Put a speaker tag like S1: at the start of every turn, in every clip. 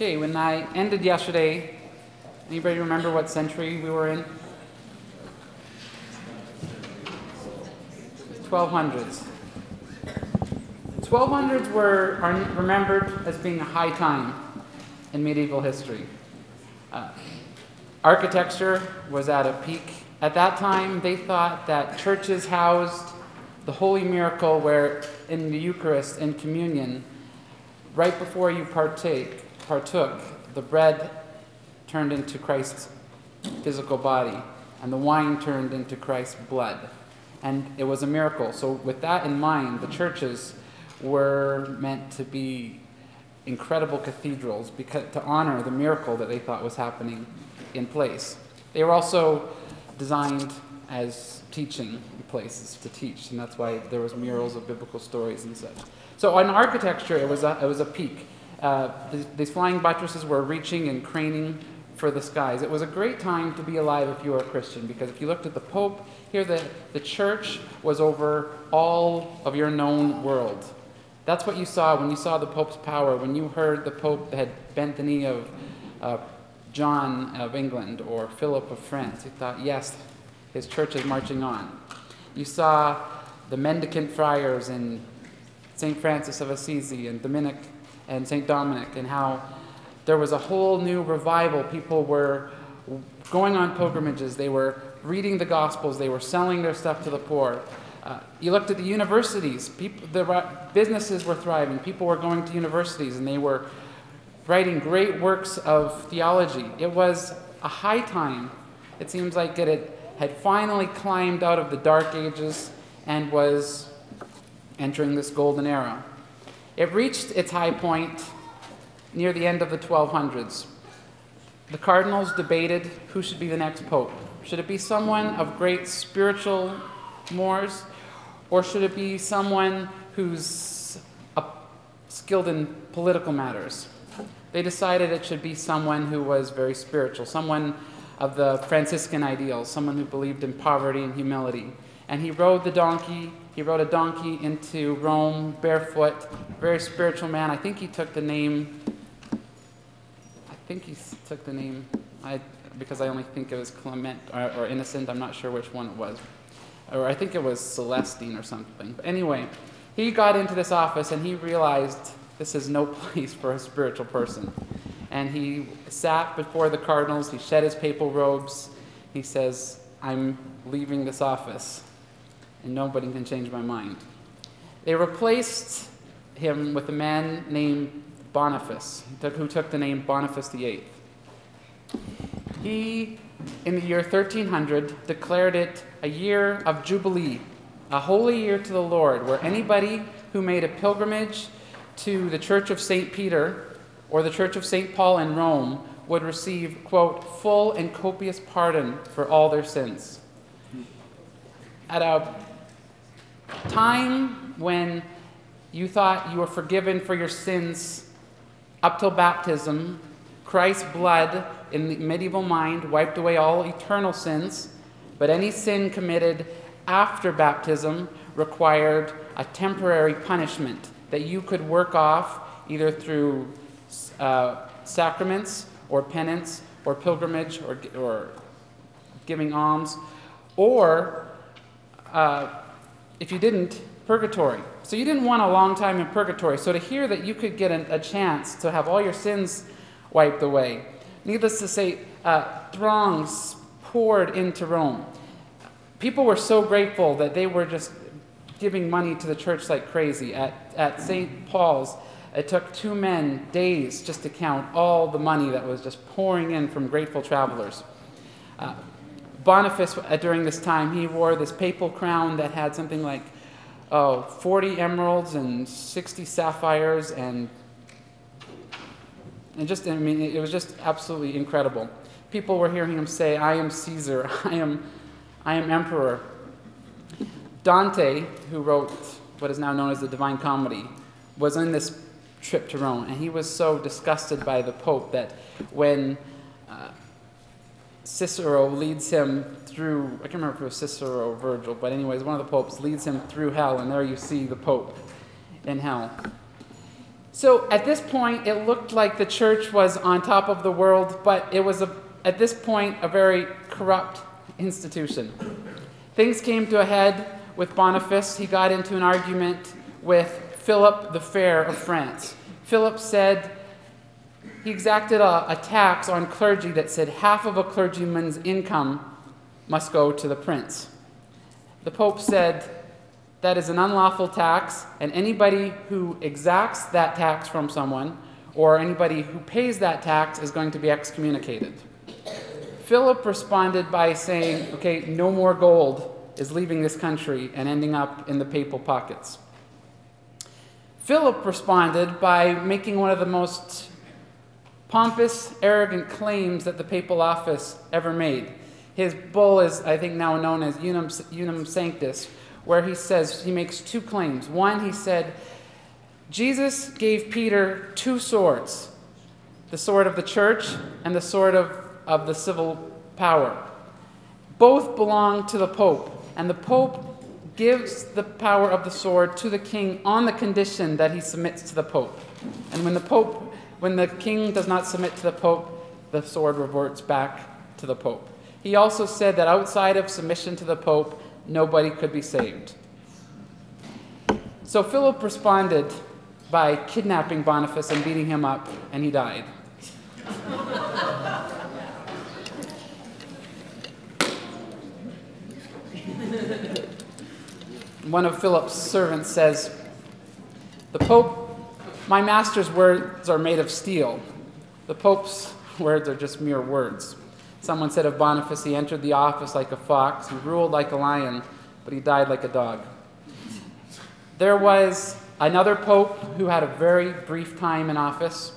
S1: Okay, when I ended yesterday, anybody remember what century we were in? 1200s. 1200s were are remembered as being a high time in medieval history. Uh, architecture was at a peak. At that time, they thought that churches housed the holy miracle where in the Eucharist and communion, right before you partake, partook, the bread turned into Christ's physical body, and the wine turned into Christ's blood. And it was a miracle. So, with that in mind, the churches were meant to be incredible cathedrals because, to honor the miracle that they thought was happening in place. They were also designed as teaching places to teach, and that's why there was murals of biblical stories and such. So, in architecture, it was a, it was a peak. Uh, these, flying buttresses were reaching and craning for the skies. It was a great time to be alive if you were a Christian, because if you looked at the Pope, here the, the church was over all of your known world. That's what you saw when you saw the Pope's power, when you heard the Pope had bent the knee of uh, John of England or Philip of France. You thought, yes, his church is marching on. You saw the mendicant friars in St. Francis of Assisi and Dominic and St. Dominic, and how there was a whole new revival. People were going on pilgrimages, they were reading the Gospels, they were selling their stuff to the poor. Uh, you looked at the universities, people, the businesses were thriving, people were going to universities, and they were writing great works of theology. It was a high time. It seems like it had finally climbed out of the dark ages and was entering this golden era. It reached its high point near the end of the 1200s. The cardinals debated who should be the next pope. Should it be someone of great spiritual mores, or should it be someone who's skilled in political matters? They decided it should be someone who was very spiritual, someone of the Franciscan ideals, someone who believed in poverty and humility. And he rode the donkey, he rode a donkey into Rome barefoot, very spiritual man. I think he took the name, I think he took the name, I, because I only think it was Clement or, or Innocent, I'm not sure which one it was. Or I think it was Celestine or something. But anyway, he got into this office and he realized this is no place for a spiritual person and he sat before the cardinals. He shed his papal robes. He says, I'm leaving this office, and nobody can change my mind. They replaced him with a man named Boniface, who took the name Boniface VIII. He, in the year 1300, declared it a year of Jubilee, a holy year to the Lord, where anybody who made a pilgrimage to the Church of St. Peter or the Church of St. Paul in Rome would receive, quote, full and copious pardon for all their sins. At a time when you thought you were forgiven for your sins up till baptism, Christ's blood in the medieval mind wiped away all eternal sins, but any sin committed after baptism required a temporary punishment that you could work off either through uh, sacraments or penance or pilgrimage or, or giving alms, or uh, if you didn't, purgatory. So you didn't want a long time in purgatory. So to hear that you could get a, chance to have all your sins wiped away, needless to say, uh, throngs poured into Rome. People were so grateful that they were just giving money to the church like crazy. At, at St. Paul's, it took two men days just to count all the money that was just pouring in from grateful travelers. Uh, Boniface, uh, during this time, he wore this papal crown that had something like oh, 40 emeralds and 60 sapphires, and, and just, I mean, it was just absolutely incredible. People were hearing him say, I am Caesar, I am, I am emperor. Dante, who wrote what is now known as the Divine Comedy, was on this trip to Rome. And he was so disgusted by the Pope that when Cicero leads him through, I can't remember if it was Cicero or Virgil, but anyways, one of the popes leads him through hell, and there you see the Pope in hell. So at this point, it looked like the church was on top of the world, but it was, a, at this point, a very corrupt institution. Things came to a head with Boniface. He got into an argument with Philip the Fair of France. Philip said he exacted a, a tax on clergy that said half of a clergyman's income must go to the prince. The Pope said that is an unlawful tax, and anybody who exacts that tax from someone or anybody who pays that tax is going to be excommunicated. Philip responded by saying, okay, no more gold is leaving this country and ending up in the papal pockets. Philip responded by making one of the most pompous, arrogant claims that the papal office ever made. His bull is, I think, now known as Unum, Unum Sanctus, where he says, he makes two claims. One, he said, Jesus gave Peter two swords the sword of the church and the sword of, of the civil power. Both belong to the Pope, and the Pope gives the power of the sword to the king on the condition that he submits to the Pope. And when the Pope, when the king does not submit to the Pope, the sword reverts back to the Pope. He also said that outside of submission to the Pope, nobody could be saved. So Philip responded by kidnapping Boniface and beating him up, and he died. One of Philip's servants says, The Pope, my master's words are made of steel. The Pope's words are just mere words. Someone said of Boniface, he entered the office like a fox, he ruled like a lion, but he died like a dog. There was another pope who had a very brief time in office.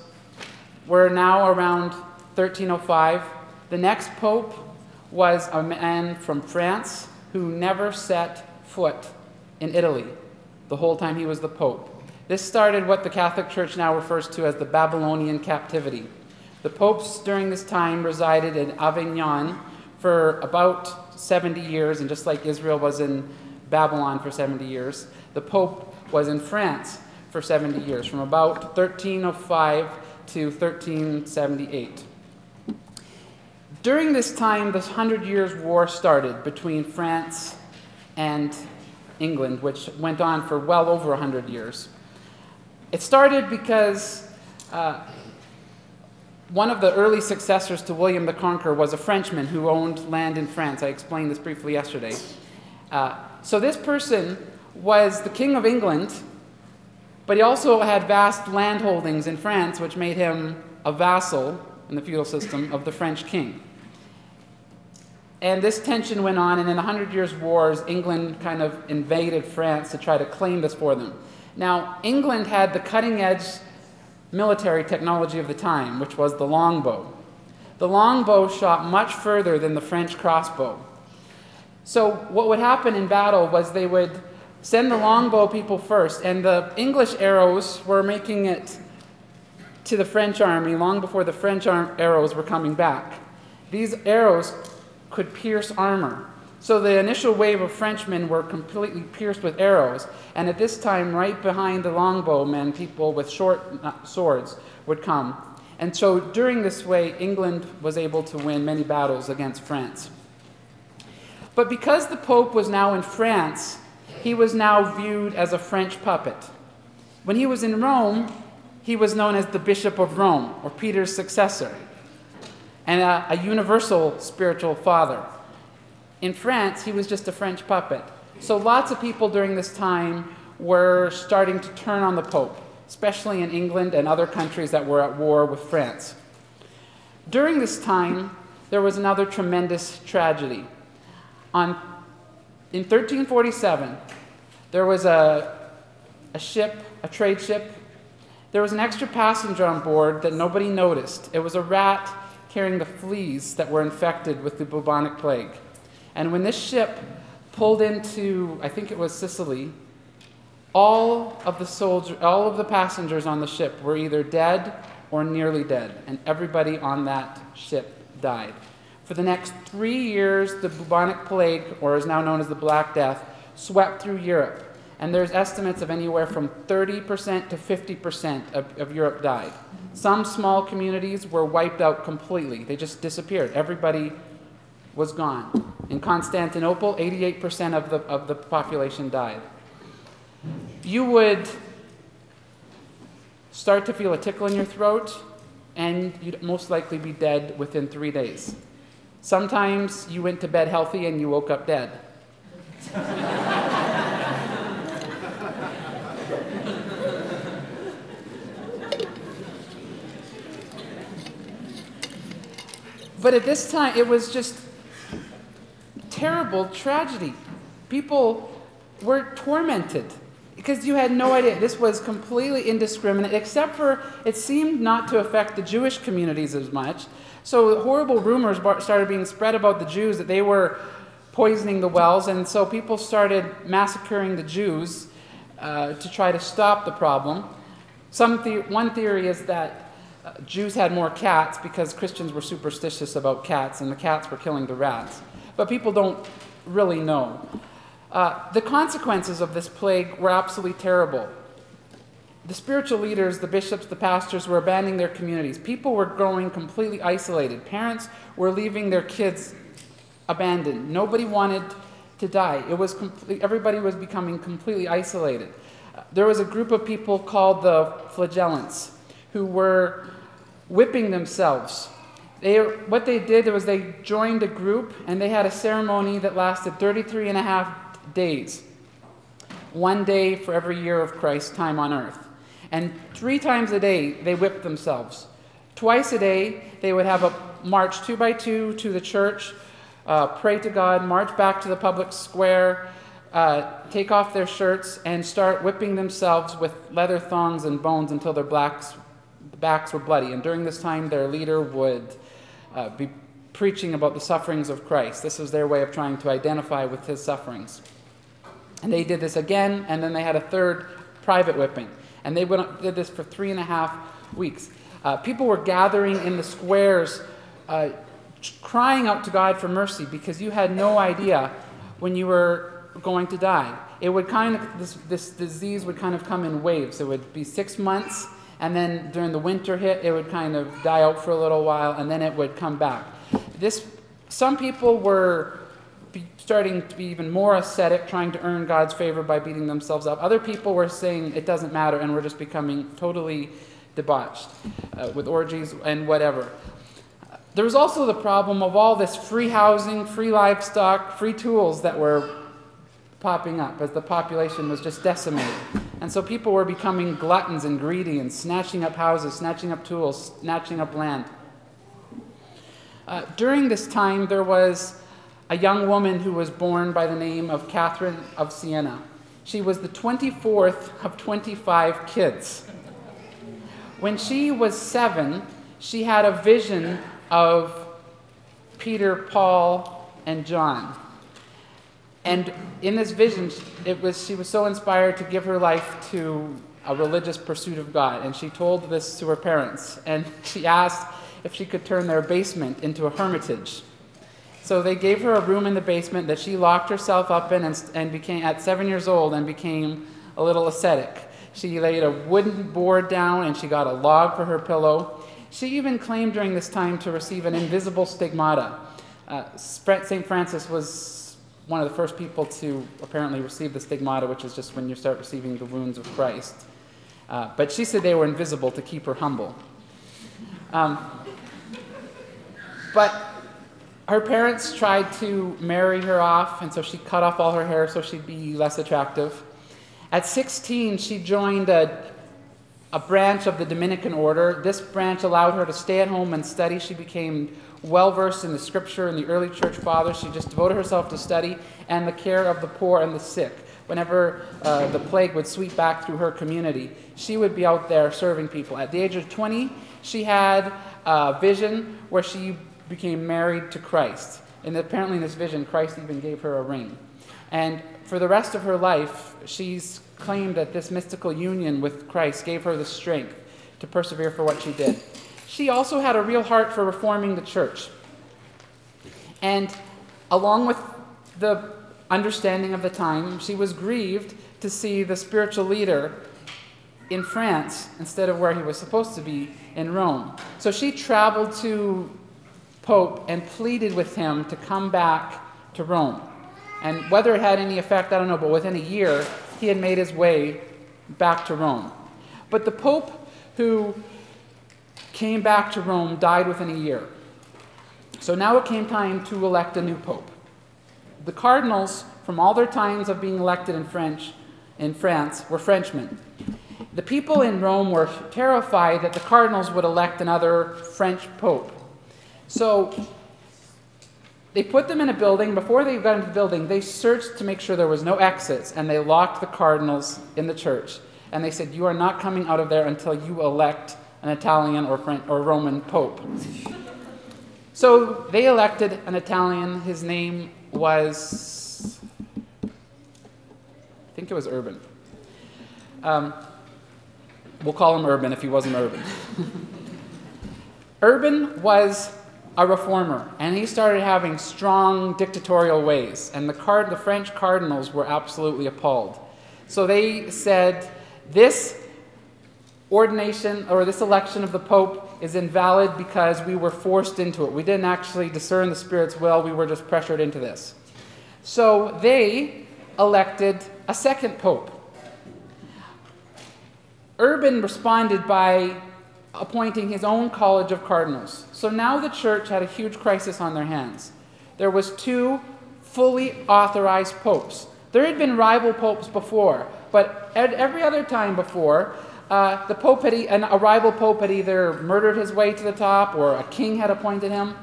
S1: We're now around 1305. The next pope was a man from France who never set foot in Italy the whole time he was the pope. This started what the Catholic Church now refers to as the Babylonian captivity. The popes during this time resided in Avignon for about 70 years, and just like Israel was in Babylon for 70 years, the pope was in France for 70 years, from about 1305 to 1378. During this time, the Hundred Years' War started between France and England, which went on for well over 100 years. It started because uh, one of the early successors to William the Conqueror was a Frenchman who owned land in France. I explained this briefly yesterday. Uh, so this person was the King of England, but he also had vast land holdings in France, which made him a vassal in the feudal system of the French king. And this tension went on, and in the Hundred Years' Wars, England kind of invaded France to try to claim this for them. Now, England had the cutting edge military technology of the time, which was the longbow. The longbow shot much further than the French crossbow. So, what would happen in battle was they would send the longbow people first, and the English arrows were making it to the French army long before the French arrows were coming back. These arrows could pierce armor. So the initial wave of Frenchmen were completely pierced with arrows, and at this time, right behind the longbowmen, people with short uh, swords would come. And so during this way, England was able to win many battles against France. But because the Pope was now in France, he was now viewed as a French puppet. When he was in Rome, he was known as the Bishop of Rome, or Peter's successor, and a, a universal spiritual father. In France, he was just a French puppet. So lots of people during this time were starting to turn on the Pope, especially in England and other countries that were at war with France. During this time, there was another tremendous tragedy. On, in 1347, there was a, a ship, a trade ship. There was an extra passenger on board that nobody noticed. It was a rat carrying the fleas that were infected with the bubonic plague. And when this ship pulled into, I think it was Sicily, all of the soldiers, all of the passengers on the ship were either dead or nearly dead, and everybody on that ship died. For the next three years, the bubonic plague, or is now known as the Black Death, swept through Europe. and there's estimates of anywhere from 30% to 50% of, of Europe died. Some small communities were wiped out completely, they just disappeared. Everybody was gone. In Constantinople, 88% of the, of the population died. You would start to feel a tickle in your throat, and you'd most likely be dead within three days. Sometimes you went to bed healthy and you woke up dead. but at this time, it was just terrible tragedy. People were tormented because you had no idea. This was completely indiscriminate, except for it seemed not to affect the Jewish communities as much. So horrible rumors started being spread about the Jews that they were poisoning the wells, and so people started massacring the Jews uh, to try to stop the problem. Some the- one theory is that uh, Jews had more cats because Christians were superstitious about cats, and the cats were killing the rats. But people don't really know. Uh, the consequences of this plague were absolutely terrible. The spiritual leaders, the bishops, the pastors were abandoning their communities. People were growing completely isolated. Parents were leaving their kids abandoned. Nobody wanted to die. It was complete, everybody was becoming completely isolated. There was a group of people called the flagellants who were whipping themselves. They, what they did was they joined a group and they had a ceremony that lasted 33 and a half days. One day for every year of Christ's time on earth. And three times a day, they whipped themselves. Twice a day, they would have a march two by two to the church, uh, pray to God, march back to the public square, uh, take off their shirts, and start whipping themselves with leather thongs and bones until their blacks, backs were bloody. And during this time, their leader would uh, be preaching about the sufferings of Christ. This was their way of trying to identify with his sufferings. And they did this again, and then they had a third private whipping. And they went, did this for three and a half weeks. Uh, people were gathering in the squares, uh, crying out to God for mercy because you had no idea when you were going to die. It would kind of, this, this disease would kind of come in waves. It would be six months, and then during the winter hit, it would kind of die out for a little while, and then it would come back. This, some people were starting to be even more ascetic, trying to earn God's favor by beating themselves up. Other people were saying it doesn't matter, and we're just becoming totally debauched uh, with orgies and whatever. There was also the problem of all this free housing, free livestock, free tools that were popping up as the population was just decimated. And so people were becoming gluttons and greedy and snatching up houses, snatching up tools, snatching up land. Uh, during this time, there was a young woman who was born by the name of Catherine of Siena. She was the 24th of 25 kids. When she was seven, she had a vision of Peter, Paul, and John. And in this vision, it was, she was so inspired to give her life to a religious pursuit of God. And she told this to her parents. And she asked if she could turn their basement into a hermitage. So they gave her a room in the basement that she locked herself up in and, and became, at seven years old, and became a little ascetic. She laid a wooden board down and she got a log for her pillow. She even claimed during this time to receive an invisible stigmata. Uh, St. Francis was one of the first people to apparently receive the stigmata, which is just when you start receiving the wounds of Christ. Uh, but she said they were invisible to keep her humble. Um, but her parents tried to marry her off, and so she cut off all her hair so she'd be less attractive. At 16, she joined a, a branch of the Dominican order. This branch allowed her to stay at home and study. She became well versed in the scripture and the early church fathers. She just devoted herself to study and the care of the poor and the sick. Whenever uh, the plague would sweep back through her community, she would be out there serving people. At the age of 20, she had a vision where she became married to Christ. And apparently, in this vision, Christ even gave her a ring. And for the rest of her life, she's claimed that this mystical union with Christ gave her the strength to persevere for what she did. She also had a real heart for reforming the church. And along with the understanding of the time, she was grieved to see the spiritual leader in France instead of where he was supposed to be in Rome. So she traveled to Pope and pleaded with him to come back to Rome. And whether it had any effect, I don't know, but within a year, he had made his way back to Rome. But the Pope who came back to Rome died within a year. So now it came time to elect a new Pope. The cardinals, from all their times of being elected in French, in France, were Frenchmen. The people in Rome were terrified that the cardinals would elect another French pope. So they put them in a building. Before they got into the building, they searched to make sure there was no exits, and they locked the cardinals in the church. And they said, You are not coming out of there until you elect an Italian or, French, or Roman pope. So they elected an Italian. His name was, I think it was Urban. Um, We'll call him Urban if he wasn't Urban. Urban was a reformer, and he started having strong dictatorial ways, and the, card, the French cardinals were absolutely appalled. So they said, This ordination or this election of the Pope is invalid because we were forced into it. We didn't actually discern the Spirit's will, we were just pressured into this. So they elected a second Pope. Urban responded by appointing his own college of cardinals. So now the church had a huge crisis on their hands. There was two fully authorized popes. There had been rival popes before, but at every other time before, uh, the pope had, an, a rival pope had either murdered his way to the top or a king had appointed him.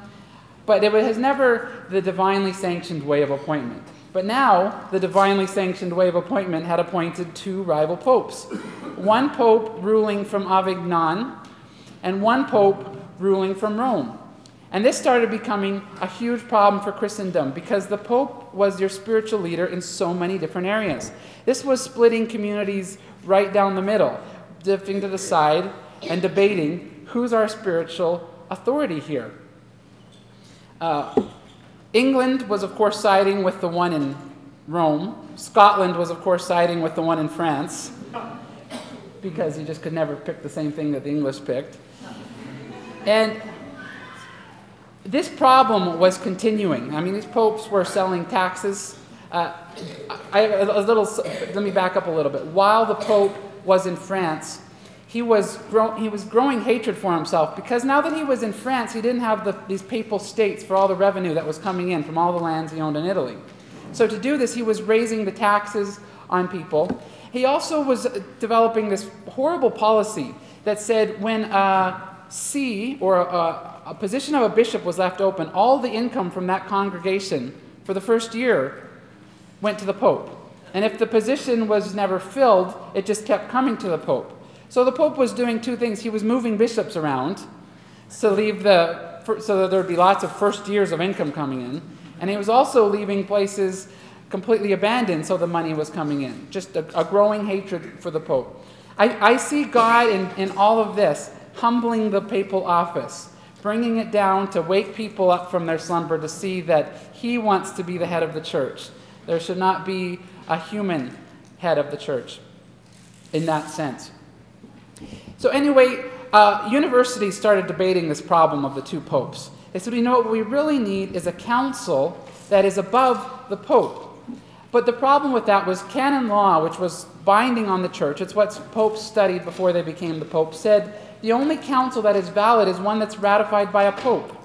S1: But it was never the divinely sanctioned way of appointment. But now, the divinely sanctioned way of appointment had appointed two rival popes one pope ruling from Avignon, and one pope ruling from Rome. And this started becoming a huge problem for Christendom because the pope was your spiritual leader in so many different areas. This was splitting communities right down the middle, dipping to the side and debating who's our spiritual authority here. Uh, England was, of course, siding with the one in Rome. Scotland was, of course, siding with the one in France because he just could never pick the same thing that the English picked. And this problem was continuing. I mean, these popes were selling taxes. Uh, I, a little, let me back up a little bit. While the pope was in France, he was, grow, he was growing hatred for himself because now that he was in France, he didn't have the, these papal states for all the revenue that was coming in from all the lands he owned in Italy. So to do this, he was raising the taxes on people. He also was developing this horrible policy that said when a see or a, a position of a bishop was left open, all the income from that congregation for the first year went to the Pope. And if the position was never filled, it just kept coming to the Pope. So the Pope was doing two things. He was moving bishops around to leave the, so that there would be lots of first years of income coming in. And he was also leaving places completely abandoned so the money was coming in. Just a, a growing hatred for the Pope. I, I see God in, in all of this humbling the papal office, bringing it down to wake people up from their slumber to see that he wants to be the head of the church. There should not be a human head of the church in that sense. So, anyway, uh, universities started debating this problem of the two popes. They said, you know what we really need is a council that is above the pope. But the problem with that was canon law, which was binding on the church, it's what popes studied before they became the pope, said the only council that is valid is one that's ratified by a pope.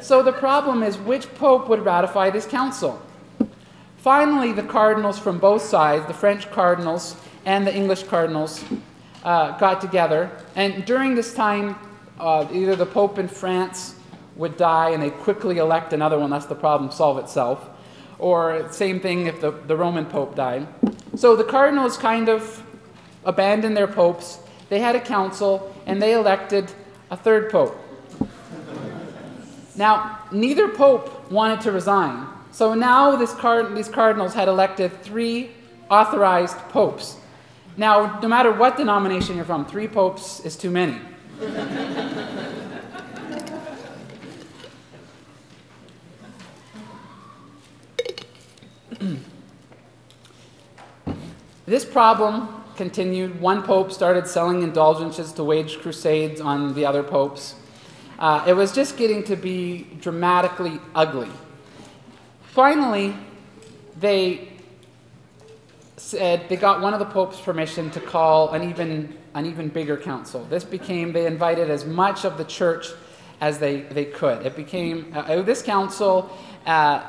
S1: So the problem is which pope would ratify this council? Finally, the cardinals from both sides, the French cardinals and the English cardinals, uh, got together. And during this time, uh, either the pope in France would die and they quickly elect another one, thus the problem solve itself or same thing if the, the Roman Pope died. So the cardinals kind of abandoned their popes. They had a council and they elected a third pope. Now, neither pope wanted to resign. So now card, these cardinals had elected three authorized popes. Now, no matter what denomination you're from, three popes is too many. this problem continued. One pope started selling indulgences to wage crusades on the other popes. Uh, it was just getting to be dramatically ugly. Finally, they said they got one of the popes permission to call an even an even bigger council. This became they invited as much of the church as they, they could. It became uh, this council uh,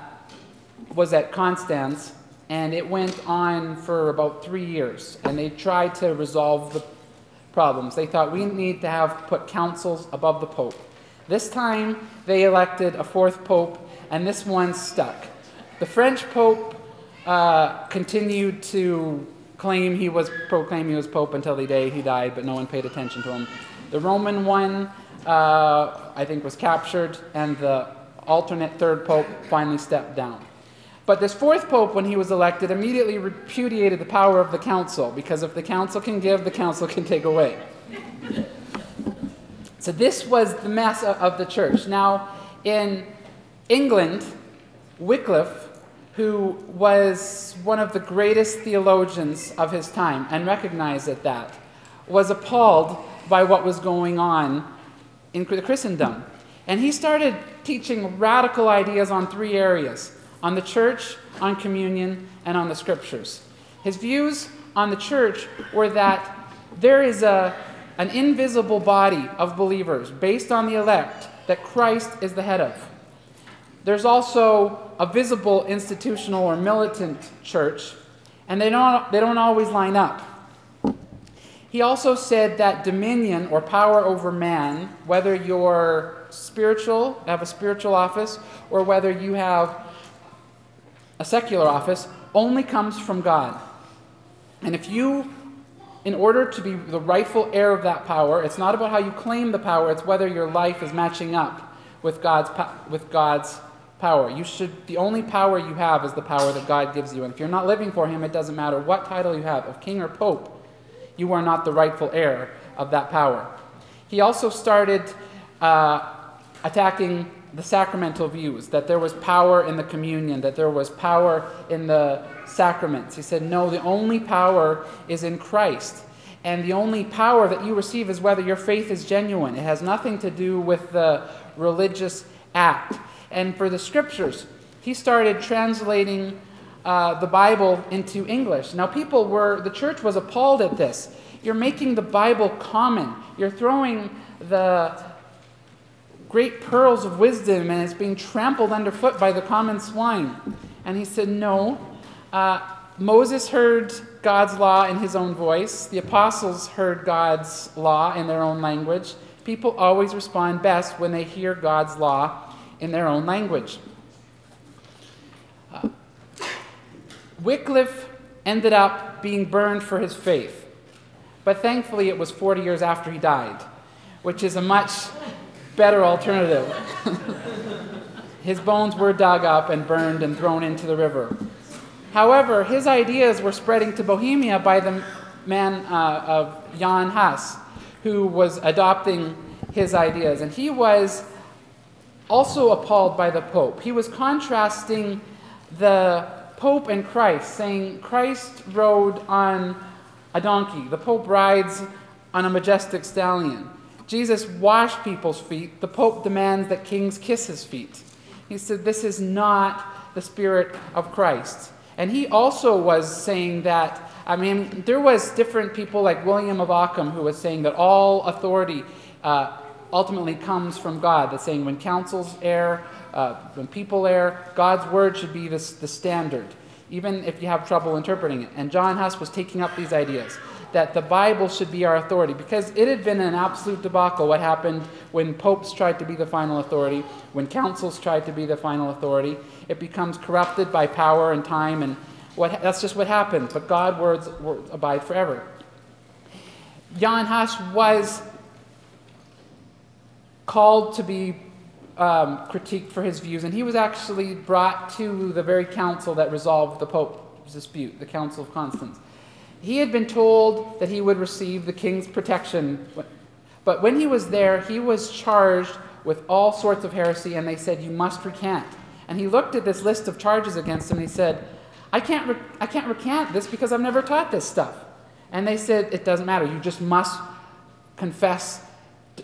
S1: was at Constance, and it went on for about three years. And they tried to resolve the problems. They thought we need to have put councils above the pope. This time they elected a fourth pope, and this one stuck. The French pope uh, continued to claim he was proclaim he was pope until the day he died, but no one paid attention to him. The Roman one, uh, I think, was captured, and the alternate third pope finally stepped down. But this fourth pope, when he was elected, immediately repudiated the power of the council because if the council can give, the council can take away. So this was the mess of the church. Now, in England, Wycliffe, who was one of the greatest theologians of his time and recognized at that, was appalled by what was going on in Christendom. And he started teaching radical ideas on three areas on the church, on communion, and on the scriptures. His views on the church were that there is a, an invisible body of believers based on the elect that Christ is the head of. There's also a visible institutional or militant church, and they don't, they don't always line up. He also said that dominion or power over man, whether you're spiritual, have a spiritual office, or whether you have a secular office only comes from God. And if you, in order to be the rightful heir of that power, it's not about how you claim the power, it's whether your life is matching up with God's, with God's power. You should, the only power you have is the power that God gives you. And if you're not living for Him, it doesn't matter what title you have, of king or pope, you are not the rightful heir of that power. He also started uh, attacking the sacramental views, that there was power in the communion, that there was power in the sacraments. He said, no, the only power is in Christ. And the only power that you receive is whether your faith is genuine. It has nothing to do with the religious act. And for the scriptures, he started translating uh, the Bible into English. Now, people were, the church was appalled at this. You're making the Bible common, you're throwing the great pearls of wisdom and it's being trampled underfoot by the common swine. And he said, No. Uh, Moses heard God's law in his own voice, the apostles heard God's law in their own language. People always respond best when they hear God's law in their own language. Uh, Wycliffe ended up being burned for his faith, but thankfully it was 40 years after he died, which is a much better alternative. his bones were dug up and burned and thrown into the river. However, his ideas were spreading to Bohemia by the man uh, of Jan Hus, who was adopting his ideas. And he was also appalled by the Pope. He was contrasting the Pope and Christ, saying Christ rode on a donkey, the Pope rides on a majestic stallion. Jesus washed people's feet. The Pope demands that kings kiss his feet. He said, This is not the spirit of Christ. And he also was saying that, I mean, there was different people like William of Ockham who was saying that all authority uh, ultimately comes from God. That's saying when councils err, uh, when people err, God's word should be the, the standard, even if you have trouble interpreting it. And John Huss was taking up these ideas that the Bible should be our authority because it had been an absolute debacle what happened when popes tried to be the final authority, when councils tried to be the final authority. It becomes corrupted by power and time, and what, that's just what happened. But God's words, words abide forever. Jan Hus was called to be um, critiqued for his views, and he was actually brought to the very council that resolved the Pope's dispute, the Council of Constance. He had been told that he would receive the king's protection, but when he was there, he was charged with all sorts of heresy, and they said, You must recant. And he looked at this list of charges against him and he said, I can't, re- I can't recant this because I've never taught this stuff. And they said, It doesn't matter. You just must confess,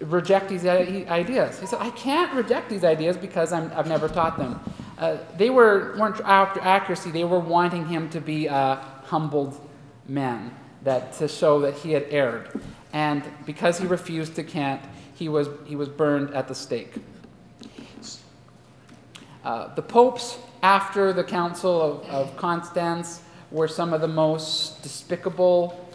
S1: reject these ideas. He said, I can't reject these ideas because i have never taught them. Uh, they were, weren't after accuracy, they were wanting him to be a humbled man, that, to show that he had erred. And because he refused to cant, he was, he was burned at the stake. Uh, the popes, after the Council of, of Constance, were some of the most despicable.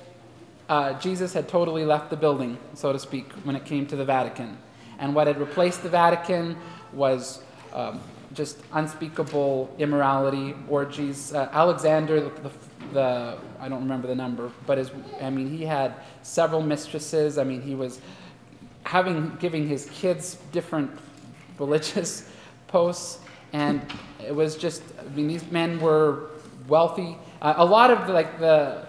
S1: Uh, Jesus had totally left the building, so to speak, when it came to the Vatican. And what had replaced the Vatican was um, just unspeakable immorality, orgies. Uh, Alexander, the, the, the, I don't remember the number, but his, I mean, he had several mistresses. I mean, he was having, giving his kids different religious posts. And it was just, I mean, these men were wealthy. Uh, a lot of the, like the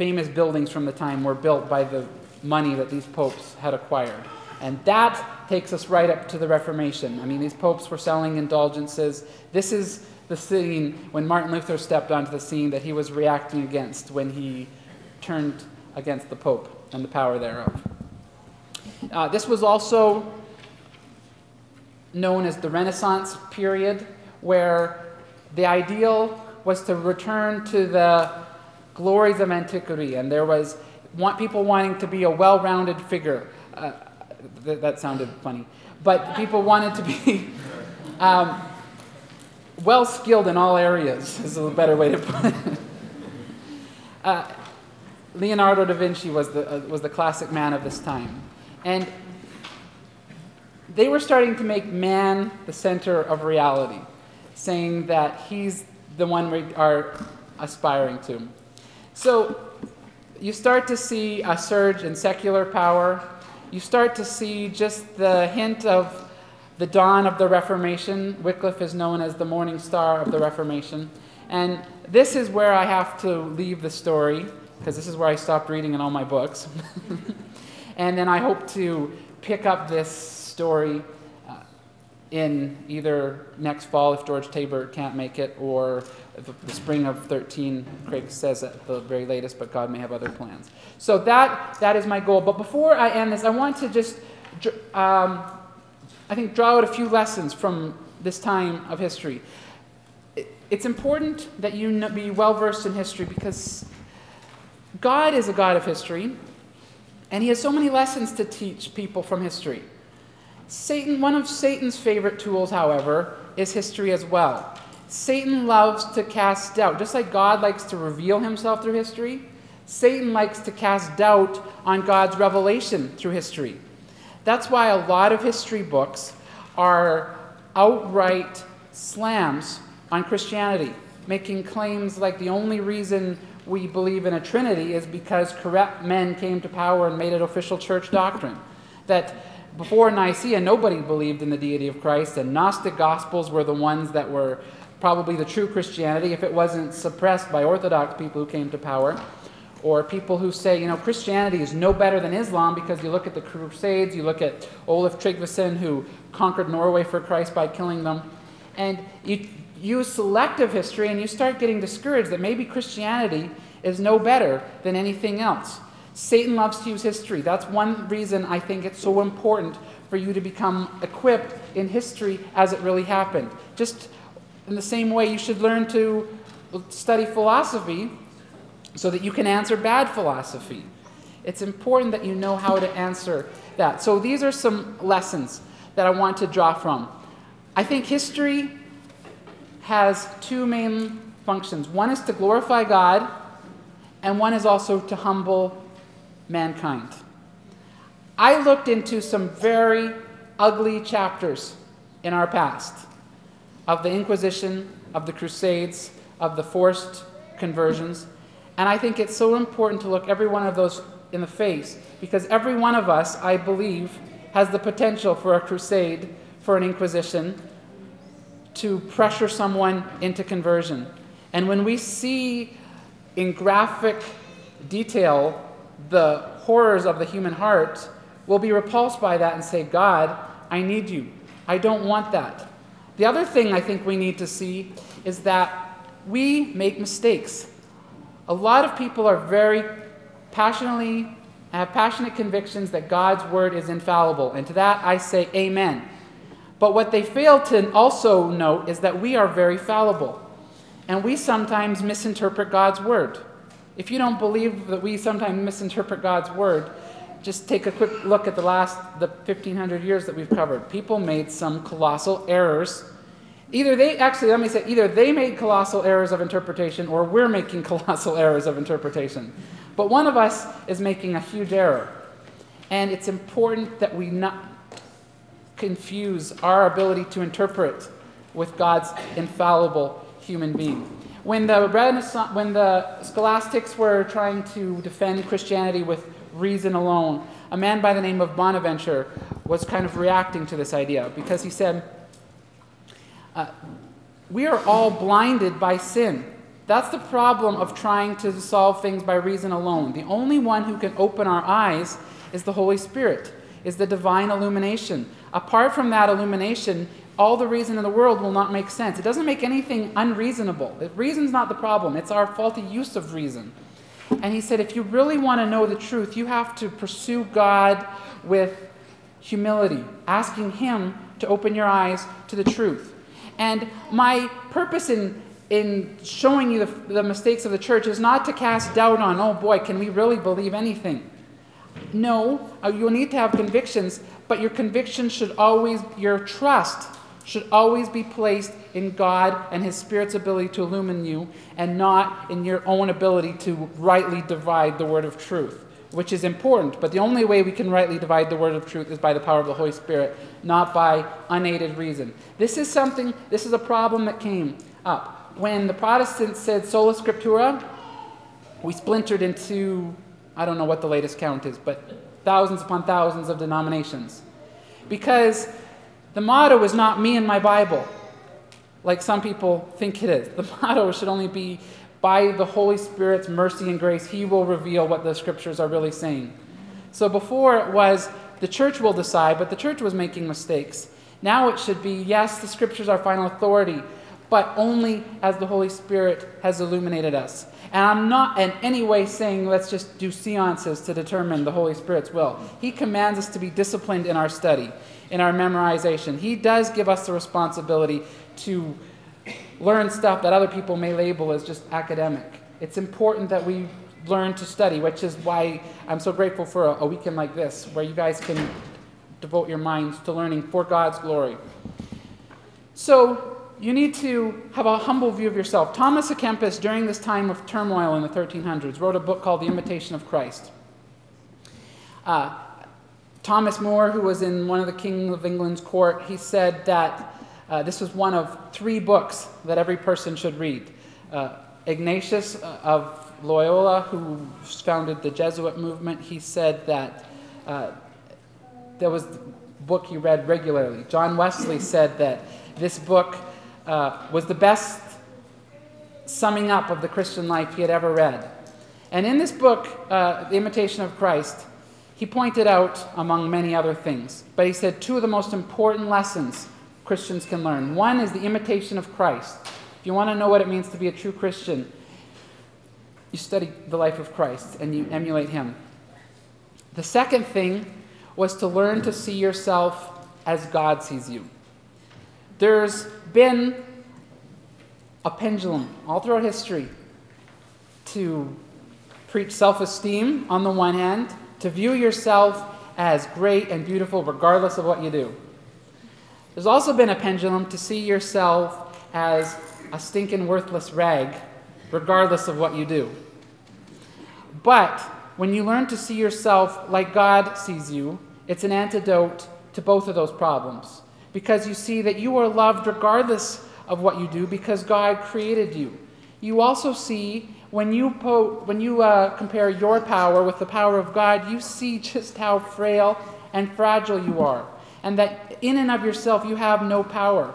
S1: famous buildings from the time were built by the money that these popes had acquired. And that takes us right up to the Reformation. I mean, these popes were selling indulgences. This is the scene when Martin Luther stepped onto the scene that he was reacting against when he turned against the Pope and the power thereof. Uh, this was also known as the Renaissance period, where the ideal was to return to the glories of antiquity, and there was want, people wanting to be a well rounded figure. Uh, th- that sounded funny. But people wanted to be um, well skilled in all areas, is a better way to put it. Uh, Leonardo da Vinci was the, uh, was the classic man of this time. And they were starting to make man the center of reality, saying that he's the one we are aspiring to. So you start to see a surge in secular power. You start to see just the hint of the dawn of the Reformation. Wycliffe is known as the morning star of the Reformation. And this is where I have to leave the story, because this is where I stopped reading in all my books. and then I hope to pick up this story uh, in either next fall if George Tabor can't make it, or the, spring of 13. Craig says at the very latest, but God may have other plans. So that that is my goal. But before I end this, I want to just, um, I think, draw out a few lessons from this time of history. it's important that you be well versed in history because God is a God of history, and He has so many lessons to teach people from history. Satan, one of Satan's favorite tools, however, is history as well. Satan loves to cast doubt. Just like God likes to reveal himself through history, Satan likes to cast doubt on God's revelation through history. That's why a lot of history books are outright slams on Christianity, making claims like the only reason we believe in a Trinity is because corrupt men came to power and made it official church doctrine. That before Nicaea, nobody believed in the deity of Christ, and Gnostic Gospels were the ones that were probably the true Christianity if it wasn't suppressed by Orthodox people who came to power. Or people who say, you know, Christianity is no better than Islam because you look at the Crusades, you look at Olaf Tryggvason who conquered Norway for Christ by killing them, and you use selective history and you start getting discouraged that maybe Christianity is no better than anything else. Satan loves to use history. That's one reason I think it's so important for you to become equipped in history as it really happened. Just in the same way, you should learn to study philosophy so that you can answer bad philosophy. It's important that you know how to answer that. So, these are some lessons that I want to draw from. I think history has two main functions one is to glorify God, and one is also to humble mankind. I looked into some very ugly chapters in our past of the Inquisition, of the Crusades, of the forced conversions, and I think it's so important to look every one of those in the face because every one of us, I believe, has the potential for a crusade, for an Inquisition, to pressure someone into conversion. And when we see in graphic detail the horrors of the human heart, we'll be repulsed by that and say, God, I need you. I don't want that. The other thing I think we need to see is that we make mistakes. A lot of people are very passionately have passionate convictions that God's word is infallible, and to that I say amen. But what they fail to also note is that we are very fallible, and we sometimes misinterpret God's word. If you don't believe that we sometimes misinterpret God's word, just take a quick look at the last the 1500 years that we've covered. People made some colossal errors. Either they actually let me say either they made colossal errors of interpretation or we're making colossal errors of interpretation. But one of us is making a huge error. And it's important that we not confuse our ability to interpret with God's infallible human being. When the, Renaissance, when the scholastics were trying to defend Christianity with reason alone, a man by the name of Bonaventure was kind of reacting to this idea because he said, uh, We are all blinded by sin. That's the problem of trying to solve things by reason alone. The only one who can open our eyes is the Holy Spirit, is the divine illumination. Apart from that illumination, all the reason in the world will not make sense. It doesn't make anything unreasonable. Reason's not the problem, it's our faulty use of reason. And he said, if you really want to know the truth, you have to pursue God with humility, asking Him to open your eyes to the truth. And my purpose in, in showing you the, the mistakes of the church is not to cast doubt on, oh boy, can we really believe anything? No, uh, you'll need to have convictions, but your conviction should always, your trust should always be placed in God and His Spirit's ability to illumine you and not in your own ability to rightly divide the word of truth, which is important. But the only way we can rightly divide the word of truth is by the power of the Holy Spirit, not by unaided reason. This is something, this is a problem that came up. When the Protestants said sola scriptura, we splintered into, I don't know what the latest count is, but thousands upon thousands of denominations. Because the motto is not me and my Bible, like some people think it is. The motto should only be by the Holy Spirit's mercy and grace, He will reveal what the scriptures are really saying. So before it was the church will decide, but the church was making mistakes. Now it should be yes, the scriptures are final authority, but only as the Holy Spirit has illuminated us. And I'm not in any way saying let's just do seances to determine the Holy Spirit's will. He commands us to be disciplined in our study, in our memorization. He does give us the responsibility to learn stuff that other people may label as just academic. It's important that we learn to study, which is why I'm so grateful for a, a weekend like this, where you guys can devote your minds to learning for God's glory. So, you need to have a humble view of yourself. Thomas à Kempis, during this time of turmoil in the 1300s, wrote a book called The Imitation of Christ. Uh, Thomas More, who was in one of the King of England's court, he said that uh, this was one of three books that every person should read. Uh, Ignatius uh, of Loyola, who founded the Jesuit movement, he said that uh, there was the book he read regularly. John Wesley said that this book uh, was the best summing up of the Christian life he had ever read. And in this book, uh, The Imitation of Christ, he pointed out, among many other things, but he said two of the most important lessons Christians can learn. One is the imitation of Christ. If you want to know what it means to be a true Christian, you study the life of Christ and you emulate him. The second thing was to learn to see yourself as God sees you. There's been a pendulum all throughout history to preach self esteem on the one hand, to view yourself as great and beautiful regardless of what you do. There's also been a pendulum to see yourself as a stinking worthless rag regardless of what you do. But when you learn to see yourself like God sees you, it's an antidote to both of those problems because you see that you are loved regardless of what you do because God created you. You also see when you, po- when you uh, compare your power with the power of God, you see just how frail and fragile you are, and that in and of yourself you have no power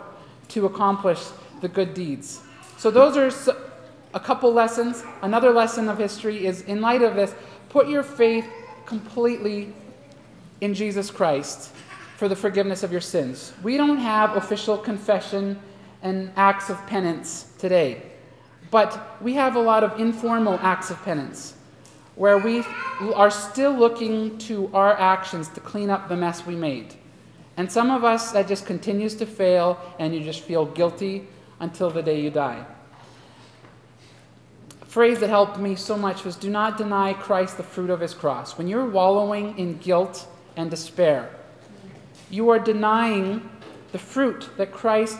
S1: to accomplish the good deeds. So, those are a couple lessons. Another lesson of history is in light of this, put your faith completely in Jesus Christ for the forgiveness of your sins. We don't have official confession and acts of penance today. But we have a lot of informal acts of penance where we are still looking to our actions to clean up the mess we made. And some of us, that just continues to fail, and you just feel guilty until the day you die. A phrase that helped me so much was do not deny Christ the fruit of his cross. When you're wallowing in guilt and despair, you are denying the fruit that Christ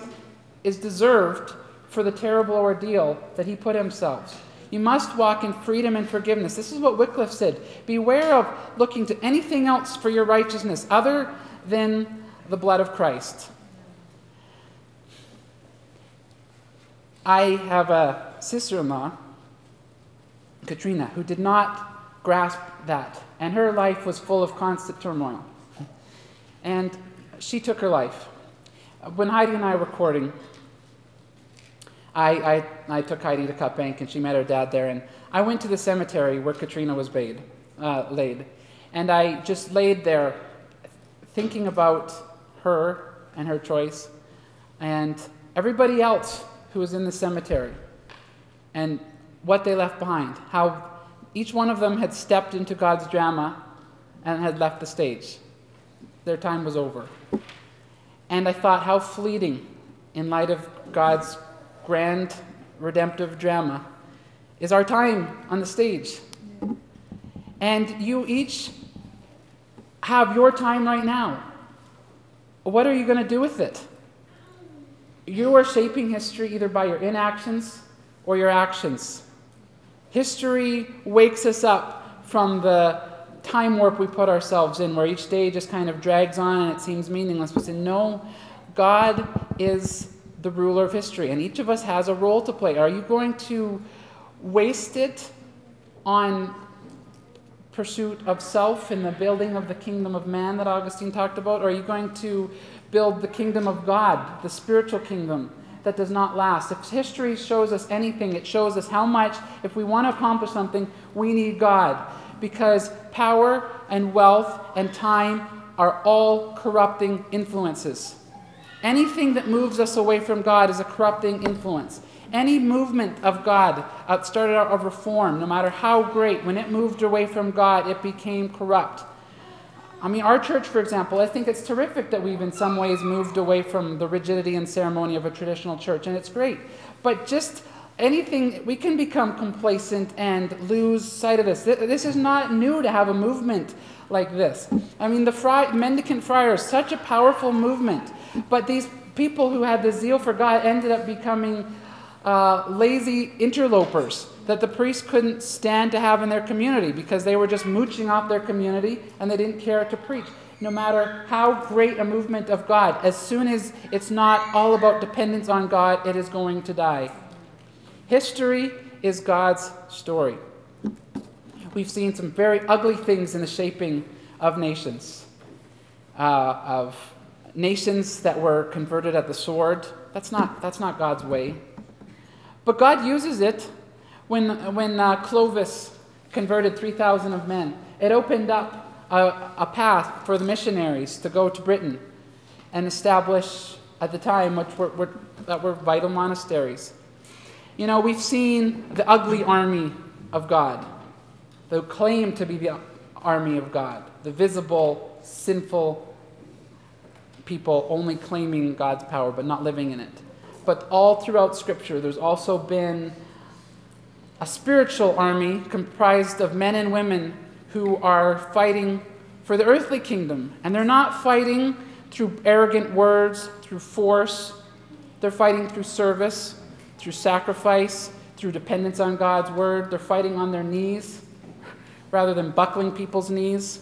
S1: is deserved for the terrible ordeal that he put himself. You must walk in freedom and forgiveness. This is what Wycliffe said. Beware of looking to anything else for your righteousness other than the blood of Christ. I have a sister in law, Katrina, who did not grasp that, and her life was full of constant turmoil. And she took her life. When Heidi and I were courting, I, I, I took Heidi to Cut Bank, and she met her dad there. And I went to the cemetery where Katrina was laid, uh, laid. And I just laid there thinking about her and her choice and everybody else who was in the cemetery and what they left behind. How each one of them had stepped into God's drama and had left the stage. Their time was over. And I thought, how fleeting, in light of God's grand redemptive drama, is our time on the stage. And you each have your time right now. What are you going to do with it? You are shaping history either by your inactions or your actions. History wakes us up from the time warp we put ourselves in, where each day just kind of drags on and it seems meaningless. We say, no, God is the ruler of history, and each of us has a role to play. Are you going to waste it on pursuit of self in the building of the kingdom of man that Augustine talked about? Or are you going to build the kingdom of God, the spiritual kingdom that does not last? If history shows us anything, it shows us how much, if we want to accomplish something, we need God. Because power and wealth and time are all corrupting influences. Anything that moves us away from God is a corrupting influence. Any movement of God uh, started out of reform, no matter how great, when it moved away from God, it became corrupt. I mean, our church, for example, I think it's terrific that we've in some ways moved away from the rigidity and ceremony of a traditional church, and it's great. But just anything, we can become complacent and lose sight of this. This is not new to have a movement like this. I mean, the Fri- Mendicant Friars, such a powerful movement, but these people who had the zeal for God ended up becoming uh, lazy interlopers that the priests couldn't stand to have in their community because they were just mooching off their community and they didn't care to preach. No matter how great a movement of God, as soon as it's not all about dependence on God, it is going to die. History is God's story. We've seen some very ugly things in the shaping of nations, uh, of nations that were converted at the sword. That's not, that's not God's way. But God uses it when, when uh, Clovis converted 3,000 of men. It opened up a, a path for the missionaries to go to Britain and establish, at the time, which were, were, that were vital monasteries. You know, we've seen the ugly army of God, the claim to be the army of God, the visible, sinful people only claiming God's power but not living in it but all throughout Scripture, there's also been a spiritual army comprised of men and women who are fighting for the earthly kingdom. And they're not fighting through arrogant words, through force. They're fighting through service, through sacrifice, through dependence on God's word. They're fighting on their knees rather than buckling people's knees.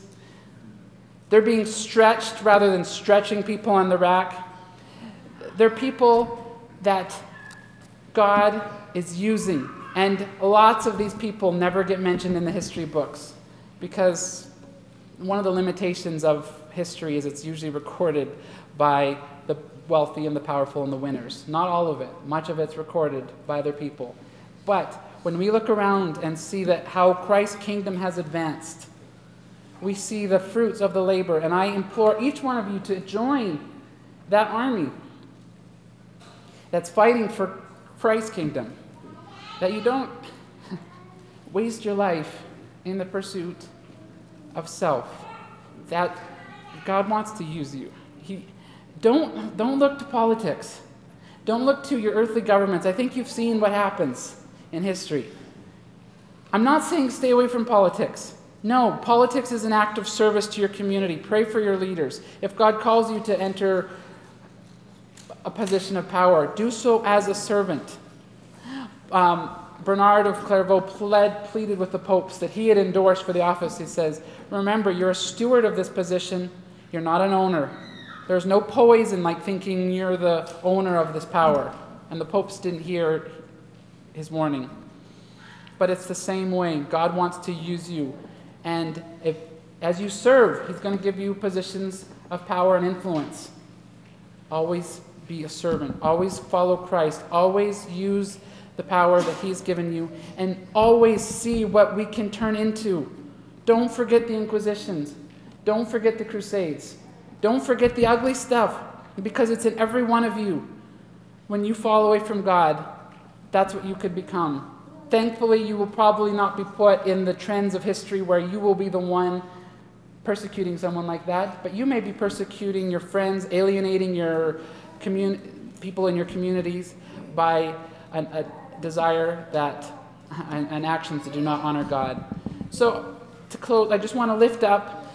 S1: They're being stretched rather than stretching people on the rack. They're people that God is using. And lots of these people never get mentioned in the history books because one of the limitations of history is it's usually recorded by the wealthy and the powerful and the winners. Not all of it, much of it's recorded by other people. But when we look around and see that how Christ's kingdom has advanced, we see the fruits of the labor. And I implore each one of you to join that army that's fighting for, Christ's kingdom. That you don't waste your life in the pursuit of self. That God wants to use you. He, don't, don't look to politics. Don't look to your earthly governments. I think you've seen what happens in history. I'm not saying stay away from politics. No, politics is an act of service to your community. Pray for your leaders. If God calls you to enter a position of power, do so as a servant. Um, Bernard of Clairvaux pled, pleaded with the popes that he had endorsed for the office. He says, Remember, you're a steward of this position, you're not an owner. There's no poison like thinking you're the owner of this power. And the popes didn't hear his warning. But it's the same way. God wants to use you. And if, as you serve, He's going to give you positions of power and influence. Always be a servant. Always follow Christ. Always use the power that He's given you. And always see what we can turn into. Don't forget the Inquisitions. Don't forget the Crusades. Don't forget the ugly stuff because it's in every one of you. When you fall away from God, that's what you could become. Thankfully, you will probably not be put in the trends of history where you will be the one persecuting someone like that, but you may be persecuting your friends, alienating your commun- people in your communities by an, a desire that and, and actions that do not honor God. So, to close, I just want to lift up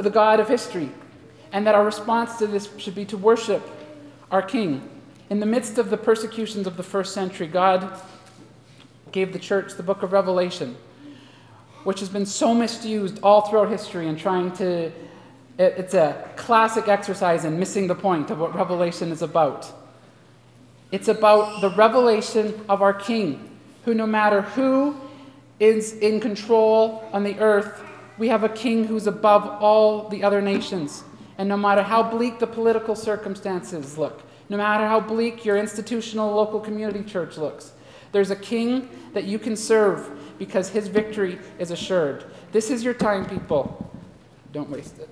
S1: the God of history, and that our response to this should be to worship our King. In the midst of the persecutions of the first century, God gave the church the book of Revelation, which has been so misused all throughout history and trying to. It's a classic exercise in missing the point of what Revelation is about. It's about the revelation of our King, who, no matter who is in control on the earth, we have a king who's above all the other nations. And no matter how bleak the political circumstances look, no matter how bleak your institutional local community church looks, there's a king that you can serve because his victory is assured. This is your time, people. Don't waste it.